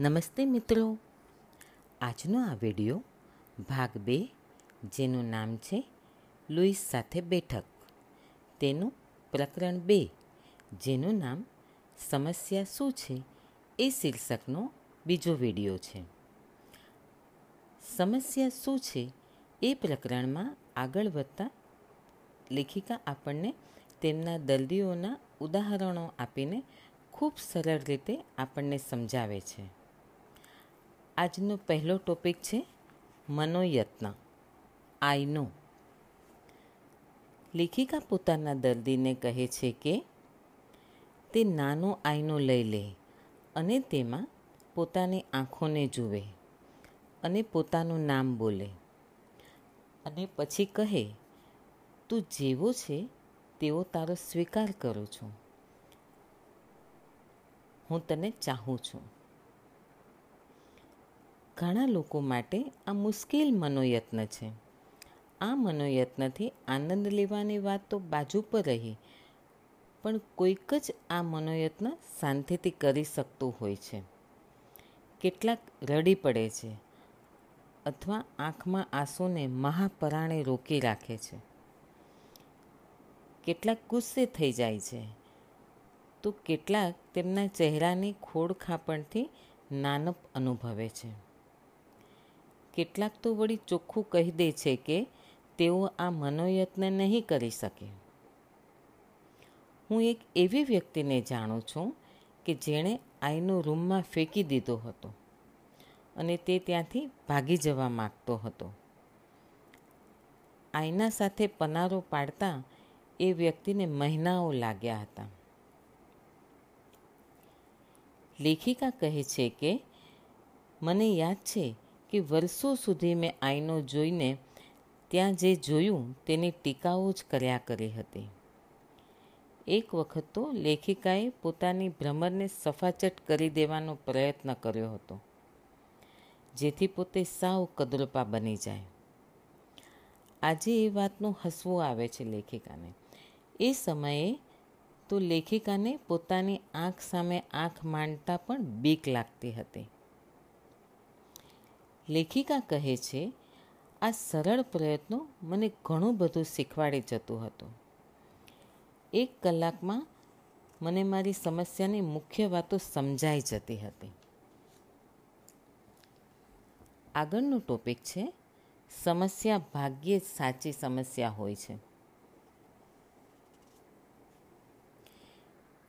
નમસ્તે મિત્રો. આજનો આ વિડિયો ભાગ બે, જેનું નામ છે લુઈસ સાથે બેઠક. તેનું પ્રકરણ બે, જેનું નામ સમસ્યા શું છે એ શીર્ષકનો બીજો વિડિયો છે. સમસ્યા શું છે એ પ્રકરણમાં આગળ વધતા લેખિકા આપણને તેમના દર્દીઓના ઉદાહરણો આપીને ખૂબ સરળ રીતે આપણને સમજાવે છે. આજનો પહેલો ટોપિક છે મનોયત્ન. આઈનો લેખિકા પોતાના દર્દીને કહે છે કે તે નાનો આઈનો લઈ લે અને તેમાં પોતાની આંખોને જુએ અને પોતાનું નામ બોલે. અને પછી કહે, તું જેવો છે તેવો તારો સ્વીકાર કરું છું. હું તને ચાહું છું. ઘણા લોકો માટે આ મુશ્કેલ મનોયત્ન છે. આ મનોયત્નથી આનંદ લેવાની વાત તો બાજુ પર રહી, પણ કોઈક જ આ મનોયત્ન શાંતિથી કરી શકતું હોય છે. કેટલાક રડી પડે છે અથવા આંખમાં આંસુને મહાપરાણે રોકી રાખે છે. કેટલાક ગુસ્સે થઈ જાય છે. તો કેટલાક તેમના ચહેરાની ખોડખાપણથી નાનપ અનુભવે છે. કેટલાક તો વળી ચોખ્ખું કહી દે છે કે તેઓ આ મનોયત્ન નહીં કરી શકે. હું એક એવી વ્યક્તિને જાણું છું કે જેણે આઈનો રૂમમાં ફેંકી દીધો હતો અને તે ત્યાંથી ભાગી જવા માગતો હતો. આઈના સાથે પનારો પાડતા એ વ્યક્તિને મહિનાઓ લાગ્યા હતા. લેખિકા કહે છે કે, મને યાદ છે કે વર્ષો સુધી મેં આઈનો જોઈને ત્યાં જે જોયું તેની ટીકાઓ જ કર્યા કરી હતી. એક વખત તો લેખિકાએ પોતાની ભ્રમરને સફાચટ કરી દેવાનો પ્રયત્ન કર્યો હતો, જેથી પોતે સાવ કદરૂપા બની જાય. આજે એ વાતનું હસવું આવે છે લેખિકાને. એ સમયે તો લેખિકાને પોતાની આંખ સામે આંખ માંડતા પણ બીક લાગતી હતી. લેખિકા કહે છે, આ સરળ પ્રયત્નો મને ઘણું બધું શીખવાડી જતું હતું. એક કલાકમાં મને મારી સમસ્યાની મુખ્ય વાતો સમજાઈ જતી હતી. આગળનો ટોપિક છે, સમસ્યા ભાગ્યે જ સાચી સમસ્યા હોય છે.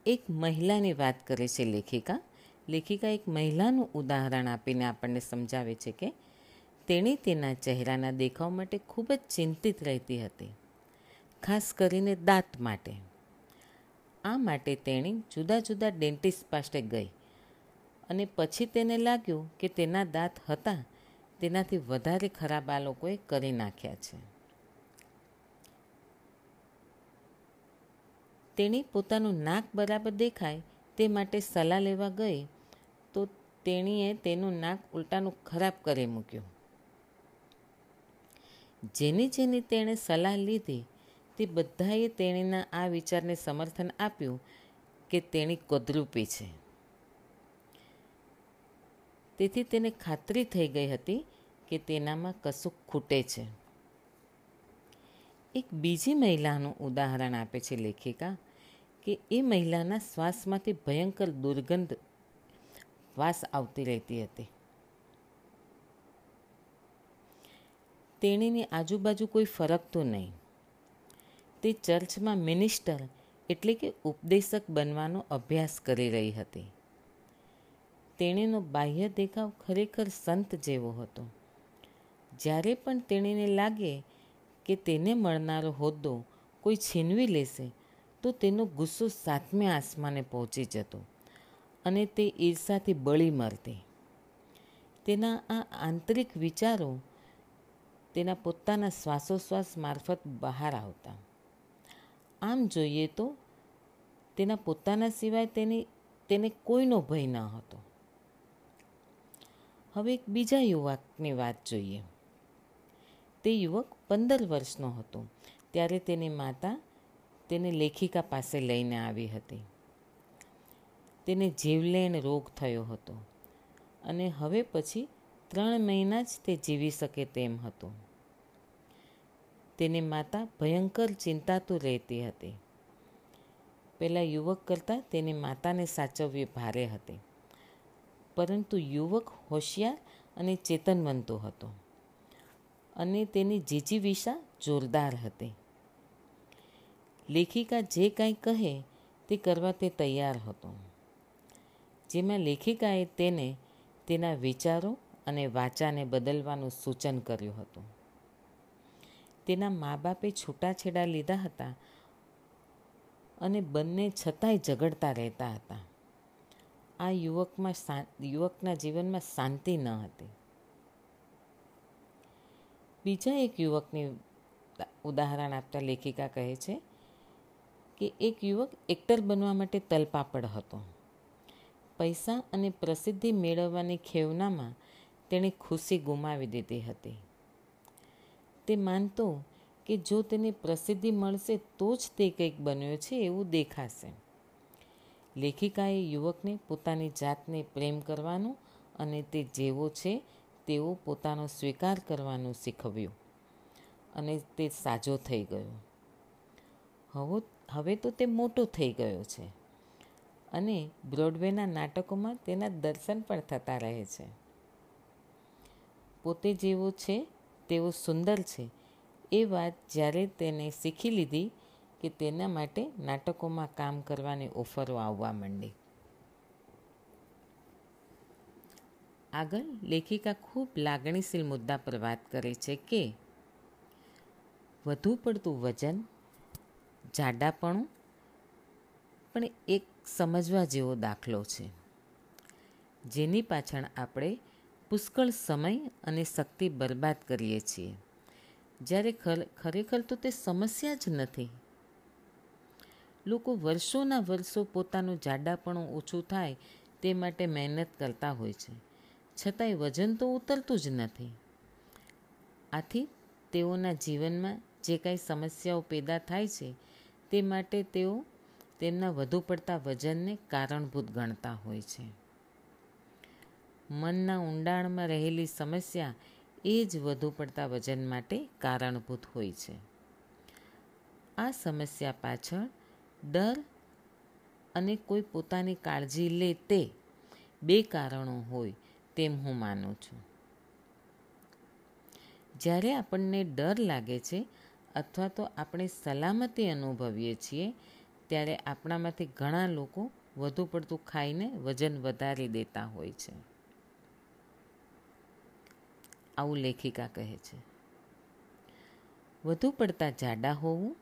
એક મહિલાની વાત કરે છે લેખિકા લેખિકા એક મહિલાનું ઉદાહરણ આપીને આપણને સમજાવે છે કે તેણી તેના ચહેરાના દેખાવ માટે ખૂબ જ ચિંતિત રહેતી હતી, ખાસ કરીને દાંત માટે. આ માટે તેણી જુદા જુદા ડેન્ટિસ્ટ પાસે ગઈ અને પછી તેને લાગ્યું કે તેના દાંત હતા, તેનાથી વધારે ખરાબ આ લોકોએ કરી નાખ્યા છે. તેણે પોતાનું નાક બરાબર દેખાય તે માટે સલાહ લેવા ગઈ, તો તેણીએ તેનું નાક ઉલટાનું ખરાબ કરી મૂક્યું. જેની જેની તેણે સલાહ લીધી, તે બધાએ તેણીના આ વિચારને સમર્થન આપ્યું કે તેણી કદરૂપી છે. તેથી તેને ખાતરી થઈ ગઈ હતી કે તેનામાં કશુંક ખૂટે છે. એક બીજી મહિલાનું ઉદાહરણ આપે છે લેખિકા. કે એ મહિલાના શ્વાસમાંથી ભયંકર દુર્ગંધ વાસ આવતી રહેતી હતી. તેણીની આજુબાજુ કોઈ ફરકતું નહીં. તે ચર્ચમાં મિનિસ્ટર એટલે કે ઉપદેશક બનવાનો અભ્યાસ કરી રહી હતી. તેણીનો બાહ્ય દેખાવ ખરેખર સંત જેવો હતો. જ્યારે પણ તેણીને લાગે કે તેને મળનારો હોદ્દો કોઈ છીનવી લેશે તો તેનો ગુસ્સો સાતમે આસમાને પહોંચી જતો અને તે ઈર્ષાથી બળી મરતી. તેના આ આંતરિક વિચારો તેના પોતાના શ્વાસોશ્વાસ મારફત બહાર આવતા. આમ જોઈએ તો તેના પોતાના સિવાય તેની, તેને કોઈનો ભય ન હતો. હવે એક બીજા યુવકની વાત જોઈએ. તે યુવક પંદર વર્ષનો હતો. ત્યારે તેની માતા તેને લેખિકા પાસે લઈને આવી હતી. તેને જીવલેણ રોગ થયો હતો અને હવે પછી ત્રણ મહિના જ તે જીવી શકે તેમ હતું. તેની માતા ભયંકર ચિંતાતું રહેતી હતી. પહેલાં યુવક કરતાં તેની માતાને સાચવવી ભારે હતી. પરંતુ યુવક હોશિયાર અને ચેતનવંતો હતો અને તેની જીજીવિષા જોરદાર હતી. લેખિકા જે કાંઈ કહે તે કરવા તે તૈયાર હતો. જેમાં લેખિકાએ તેને તેના વિચારો અને વાચાને બદલવાનું સૂચન કર્યું હતું. તેના મા બાપે છૂટાછેડા લીધા હતા અને બંને છતાંય ઝઘડતા રહેતા હતા. આ યુવકમાં યુવકના જીવનમાં શાંતિ ન હતી. બીજા એક યુવકની ઉદાહરણ આપતા લેખિકા કહે છે કે એક યુવક એક્ટર બનવા માટે તલપાપડ હતો. પૈસા અને પ્રસિદ્ધિ મેળવવાની ખેવનામાં તેણે ખુશી ગુમાવી દીધી હતી. તે માનતો કે જો તેને પ્રસિદ્ધિ મળશે તો જ તે કંઈક બન્યો છે એવું દેખાશે. લેખિકાએ યુવકને પોતાની જાતને પ્રેમ કરવાનું અને તે જેવો છે તેવો પોતાનો સ્વીકાર કરવાનું શીખવ્યું અને તે સાજો થઈ ગયો. હવે હવે તો તે મોટો થઈ ગયો છે. અને બ્રોડવેના નાટકોમાં તેના દર્શન પણ થતા રહે છે. પોતે જેવો છે, તેવો સુંદર છે, એ વાત જ્યારે તેને શીખી લીધી કે તેના માટે નાટકોમાં કામ કરવાની ઓફરો આવવા માંડી. આગળ લેખિકા ખૂબ લાગણીશીલ મુદ્દા પર વાત કરે છે કે, વધુ પડતું વજન જાડાપણું, પણ એક સમજવા જેવો દાખલો છે. જેની પાછળ આપણે પુષ્કળ સમય અને શક્તિ બરબાદ કરીએ છીએ. જ્યારે ખરેખર તો તે સમસ્યા જ નથી. લોકો વર્ષોના વર્ષો પોતાનું જાડાપણું ઓછું થાય તે માટે મહેનત કરતા હોય છે. છતાંય વજન તો ઉતરતું જ નથી. આથી તેઓના જીવનમાં જે કાંઈ સમસ્યાઓ પેદા થાય છે તે માટે તેઓ તેમના વધુ પડતા વજનને કારણભૂત ગણતા હોય છે. મનના ઊંડાણમાં રહેલી સમસ્યા એ જ વધુ પડતા વજન માટે કારણભૂત હોય છે. આ સમસ્યા પાછળ ડર અને કોઈ પોતાની કાળજી લે તે બે કારણો હોય તેમ હું માનું છું. જ્યારે આપણને ડર લાગે છે અથવા તો આપણે સલામતી અનુભવીએ છીએ, ત્યારે આપણામાંથી ઘણા લોકો વધુ પડતું ખાઈને વજન વધારી દેતા હોય છે. આવું લેખિકા કહે છે. વધુ પડતા જાડા હોવું,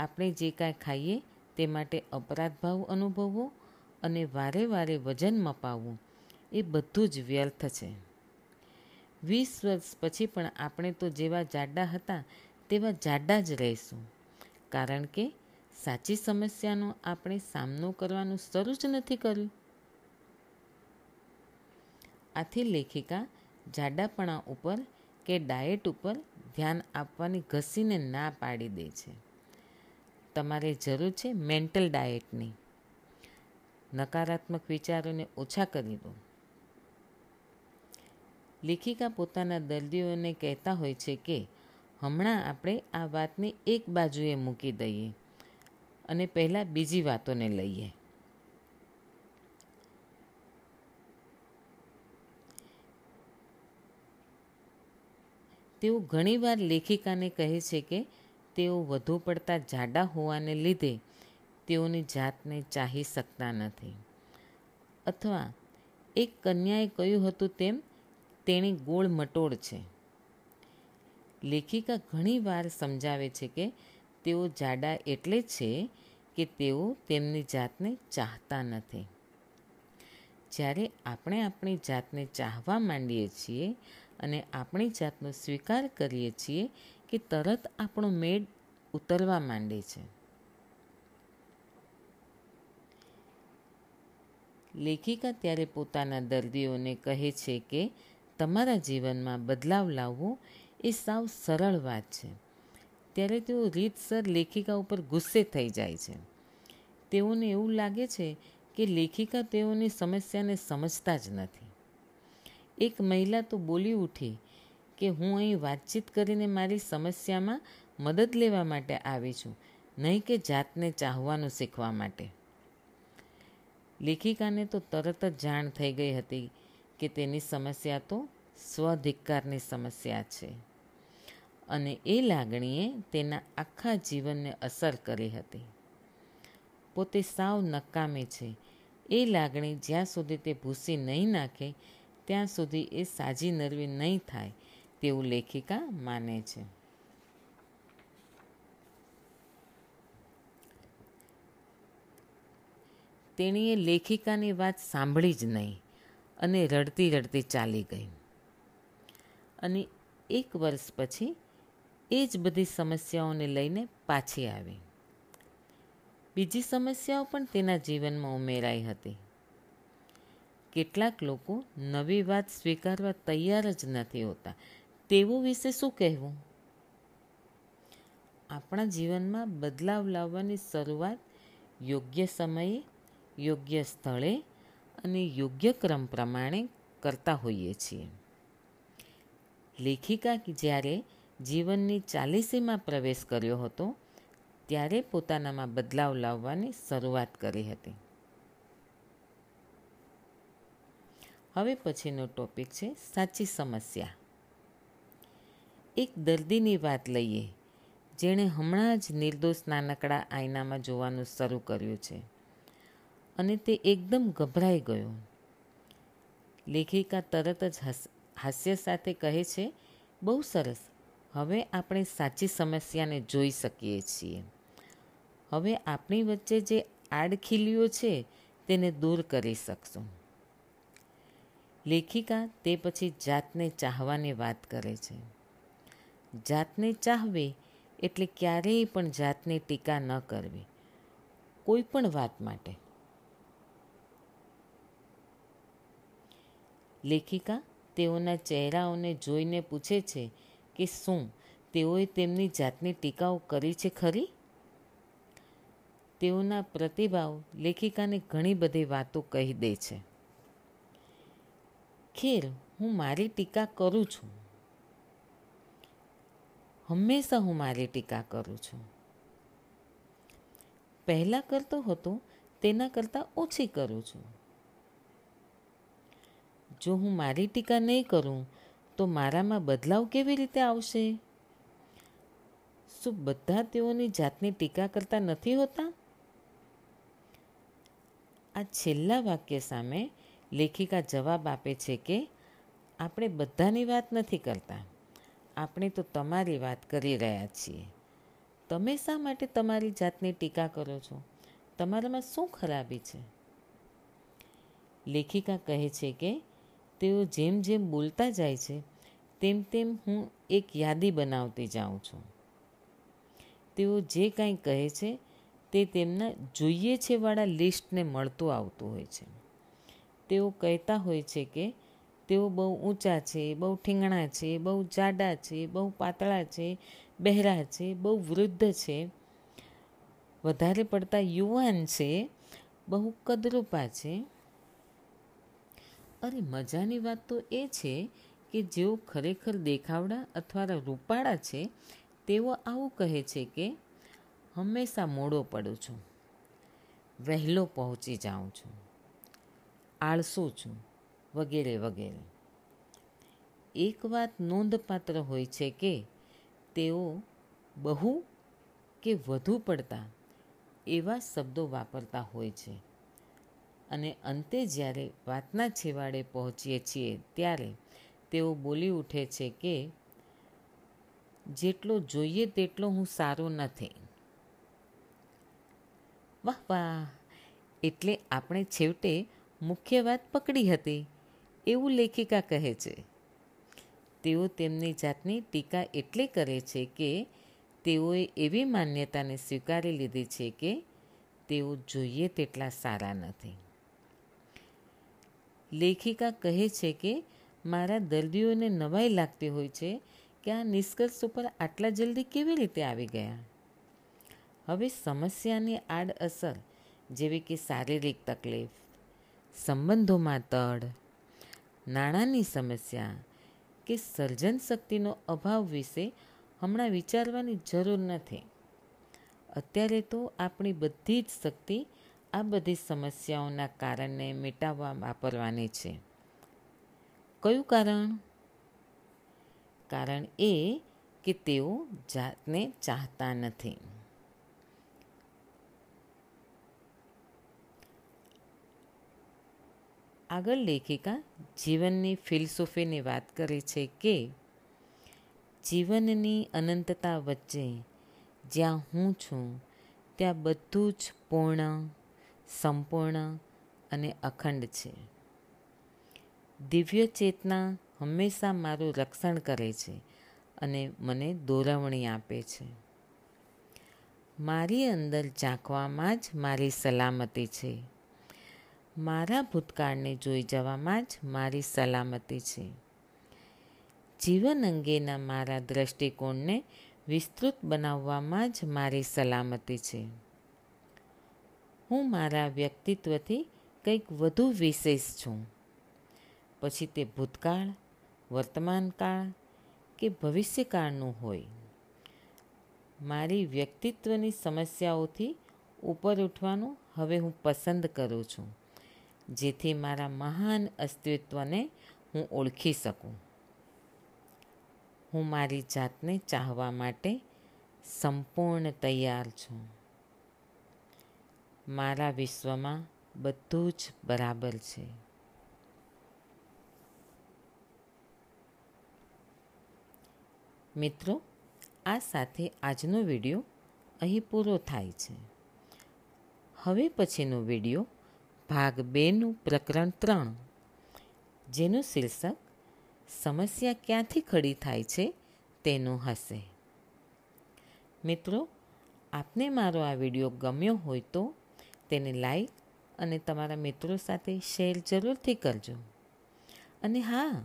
આપણે જે કાંઈ ખાઈએ તે માટે અપરાધ ભાવ અનુભવવો અને વારે વારે વજન મપાવવું, એ બધું જ વ્યર્થ છે. વીસ વર્ષ પછી પણ આપણે તો જેવા જાડા હતા તેવા જાડા જ રહીશું. કારણ કે સાચી સમસ્યાનો આપણે સામનો કરવાનું શરૂ જ નથી કર્યું. આથી લેખિકા જાડાપણા ઉપર કે ડાયટ ઉપર ધ્યાન આપવાની ઘસીને ના પાડી દે છે. તમારે જરૂર છે મેન્ટલ ડાયટની. નકારાત્મક વિચારોને ઓછા કરી દો. લેખિકા પોતાના દર્દીઓને કહેતા હોય છે કે હમણાં આપણે આ વાતને એક બાજુએ મૂકી દઈએ અને પહેલાં બીજી વાતોને લઈએ. તેઓ ઘણીવાર લેખિકાને કહે છે કે તેઓ વધુ પડતા જાડા હોવાને લીધે તેઓની જાતને ચાહી શકતા નથી. અથવા એક કન્યાએ કહ્યું હતું તેમ, તેણી ગોળ મટોળ છે. લેખિકા ઘણીવાર સમજાવે છે કે તેઓ જાડા એટલે છે કે તેઓ તેમની જાતને ચાહતા નથી. જ્યારે આપણે આપણી જાતને ચાહવા માંડીએ છીએ અને આપણી જાતનો સ્વીકાર કરીએ છીએ કે તરત આપણો મેળ ઉતરવા માંડે છે. લેખિકા ત્યારે પોતાના દર્દીઓને કહે છે કે તમારા જીવનમાં બદલાવ લાવવો એ સાવ સરળ વાત છે. ત્યારે તેઓ રીતસર લેખિકા ઉપર ગુસ્સે થઈ જાય છે. તેઓને એવું લાગે છે કે લેખિકા તેઓની સમસ્યાને સમજતા જ નથી. એક મહિલા તો બોલી ઉઠી કે, હું અહીં વાતચીત કરીને મારી સમસ્યામાં મદદ લેવા માટે આવી છું, નહીં કે જાતને ચાહવાનું શીખવા માટે. લેખિકાને તો તરત જ જાણ થઈ ગઈ હતી કે તેની સમસ્યા તો સ્વધિક્કારની સમસ્યા છે. અને એ લાગણીએ તેના આખા જીવનને અસર કરી હતી. પોતે સાવ નકામી છે. એ લાગણી જ્યાં સુધી તે ભૂસી નહીં નાખે, ત્યાં સુધી એ સાજી નરવી નહીં થાય તેવું લેખિકા માને છે. તેણીએ લેખિકાની વાત સાંભળી જ નહીં અને રડતી રડતી ચાલી ગઈ. અને એક વર્ષ પછી એ જ બધી સમસ્યાઓને લઈને પાછી આવી. બીજી સમસ્યાઓ પણ તેના જીવનમાં ઉમેરાઈ હતી. કેટલાક લોકો નવી વાત સ્વીકારવા તૈયાર જ નથી હોતા. તેવું વિશે શું કહેવું? આપણા જીવનમાં બદલાવ લાવવાની શરૂઆત યોગ્ય સમયે, યોગ્ય સ્થળે અને યોગ્ય ક્રમ પ્રમાણે કરતા હોઈએ છીએ. લેખિકા જ્યારે જીવનની ચાલીસીમાં પ્રવેશ કર્યો હતો, ત્યારે પોતાનામાં બદલાવ લાવવાની શરૂઆત કરી હતી. હવે પછીનો ટોપિક છે સાચી સમસ્યા. એક દર્દીની વાત લઈએ, જેણે હમણાં જ નિર્દોષ નાનકડા આયનામાં જોવાનું શરૂ કર્યું છે અને તે એકદમ ગભરાઈ ગયો. લેખિકા તરત જ હાસ્ય સાથે કહે છે, બહુ સરસ હવે આપણે સાચી સમસ્યાને જોઈ શકીએ છીએ. હવે આપણી વચ્ચે જે આડખીલીઓ છે, તેને દૂર કરી શકશું. લેખિકા તે પછી જાતને ચાહવાની વાત કરે છે. જાતને ચાહવી એટલે ક્યારેય પણ જાતની ટીકા ન કરવી. કોઈ પણ વાત માટે. લેખિકા તેઓના ચહેરાઓને જોઈને પૂછે છે કે શું તેઓએ તેમની જાતની ટીકાઓ કરી છે ખરી? તેઓના પ્રતિભાવ લેખિકાને ઘણી બધી વાતો કહી દે છે. ખેર, હું મારી ટીકા કરું છું. હંમેશા હું મારી ટીકા કરું છું. પહેલાં કરતો હતો, તેના કરતાં ઓછી કરું છું. જો હું મારી ટીકા નહીં કરું તો મારામાં બદલાવ કેવી રીતે આવશે? શું બધા તેઓની જાતની ટીકા કરતા નથી હોતા? આ છેલ્લા વાક્ય સામે લેખિકા જવાબ આપે છે કે આપણે બધાની વાત નથી કરતા. આપણે તો તમારી વાત કરી રહ્યા છીએ. તમે શા માટે તમારી જાતની ટીકા કરો છો? તમારામાં શું ખરાબી છે? લેખિકા કહે છે કે તેઓ જેમ જેમ બોલતા જાય છે, તેમ તેમ હું એક યાદી બનાવતી જાઉં છું. તેઓ જે કાંઈ કહે છે, તે તેમના જોઈએ છે વાળા લિસ્ટને મળતું આવતું હોય છે. તેઓ કહેતા હોય છે કે, તેઓ બહુ ઊંચા છે, બહુ ઠીંગણા છે, બહુ જાડા છે, બહુ પાતળા છે, બહેરા છે, બહુ વૃદ્ધ છે. વધારે પડતા યુવાન છે, બહુ કદરૂપા છે. અરે મજાની વાત તો એ છે કે જેઓ ખરેખર દેખાવડા અથવા રૂપાળા છે, તેઓ આવું કહે છે કે, હંમેશા મોડો પડું છું, વહેલો પહોંચી જાઉં છું, આળસુ છું, વગેરે વગેરે. એક વાત નોંધપાત્ર હોય છે કે તેઓ બહુ કે વધુ પડતા એવા શબ્દો વાપરતા હોય છે. અને અંતે જ્યારે વાતના છેવાડે પહોંચીએ છીએ, ત્યારે તેઓ બોલી ઉઠે છે કે, જેટલો જોઈએ તેટલો હું સારો નથી. વાહ વાહ. એટલે આપણે છેવટે મુખ્ય વાત પકડી હતી, એવું લેખિકા કહે છે. તેઓ તેમની જાતની ટીકા એટલે કરે છે કે, તેઓએ એવી માન્યતાને સ્વીકારી લીધી છે કે, તેઓ જોઈએ તેટલા સારા નથી. લેખિકા કહે છે કે, મારા દર્દીઓને નવાઈ લાગતી હોય છે કે આ નિષ્કર્ષ ઉપર આટલા જલ્દી કેવી રીતે આવી ગયા? હવે સમસ્યાની આડઅસર જેવી કે શારીરિક તકલીફ, સંબંધોમાં તડ, નાણાંની સમસ્યા કે સર્જન શક્તિનો અભાવ વિશે હમણાં વિચારવાની જરૂર નથી. અત્યારે તો આપણી બધી જ શક્તિ આ બધી સમસ્યાઓના કારણને મિટાવવા વાપરવાની છે. કયું કારણ? કારણ એ કે તેઓ જાતને ચાહતા નથી. આગળ લેખિકા જીવનની ફિલસૂફીની વાત કરે છે કે, જીવનની અનંતતા વચ્ચે જ્યાં હું છું, ત્યાં બધું જ પૂર્ણ સંપૂર્ણ અને અખંડ છે. દિવ્ય ચેતના હંમેશા મારું રક્ષણ કરે છે અને મને દોરવણી આપે છે. મારી અંદર ઝાંકવામાં જ મારી સલામતી છે. મારા ભૂતકાળને જોઈ જવામાં જ મારી સલામતી છે. જીવન અંગેના મારા દ્રષ્ટિકોણને વિસ્તૃત બનાવવામાં જ મારી સલામતી છે. હું મારા વ્યક્તિત્વથી કંઈક વધુ વિશેષ છું. પછી તે ભૂતકાળ વર્તમાનકાળ કે ભવિષ્યકાળનું હોય. મારી વ્યક્તિત્વની સમસ્યાઓથી ઉપર ઉઠવાનું હવે હું પસંદ કરું છું, જેથી મારા મહાન અસ્તિત્વને હું ઓળખી શકું. હું મારી જાતને ચાહવા માટે સંપૂર્ણ તૈયાર છું. મારા વિશ્વમાં બધું જ બરાબર છે. મિત્રો, આ સાથે આજનો વીડિયો અહીં પૂરો થાય છે. હવે પછીનો વીડિયો ભાગ બેનું પ્રકરણ ત્રણ, જેનું શીર્ષક સમસ્યા ક્યાંથી ખડી થાય છે તેનું હશે. મિત્રો, આપને મારો આ વીડિયો ગમ્યો હોય તો તેને લાઈક અને તમારા મિત્રો સાથે શેર જરૂરથી કરજો. અને હા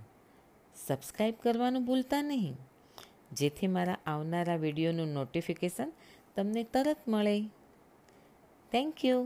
સબસ્ક્રાઈબ કરવાનું ભૂલતા નહીં. જેથી મારા આવનારા વિડીયોનું નોટિફિકેશન તમને તરત મળે. Thank you.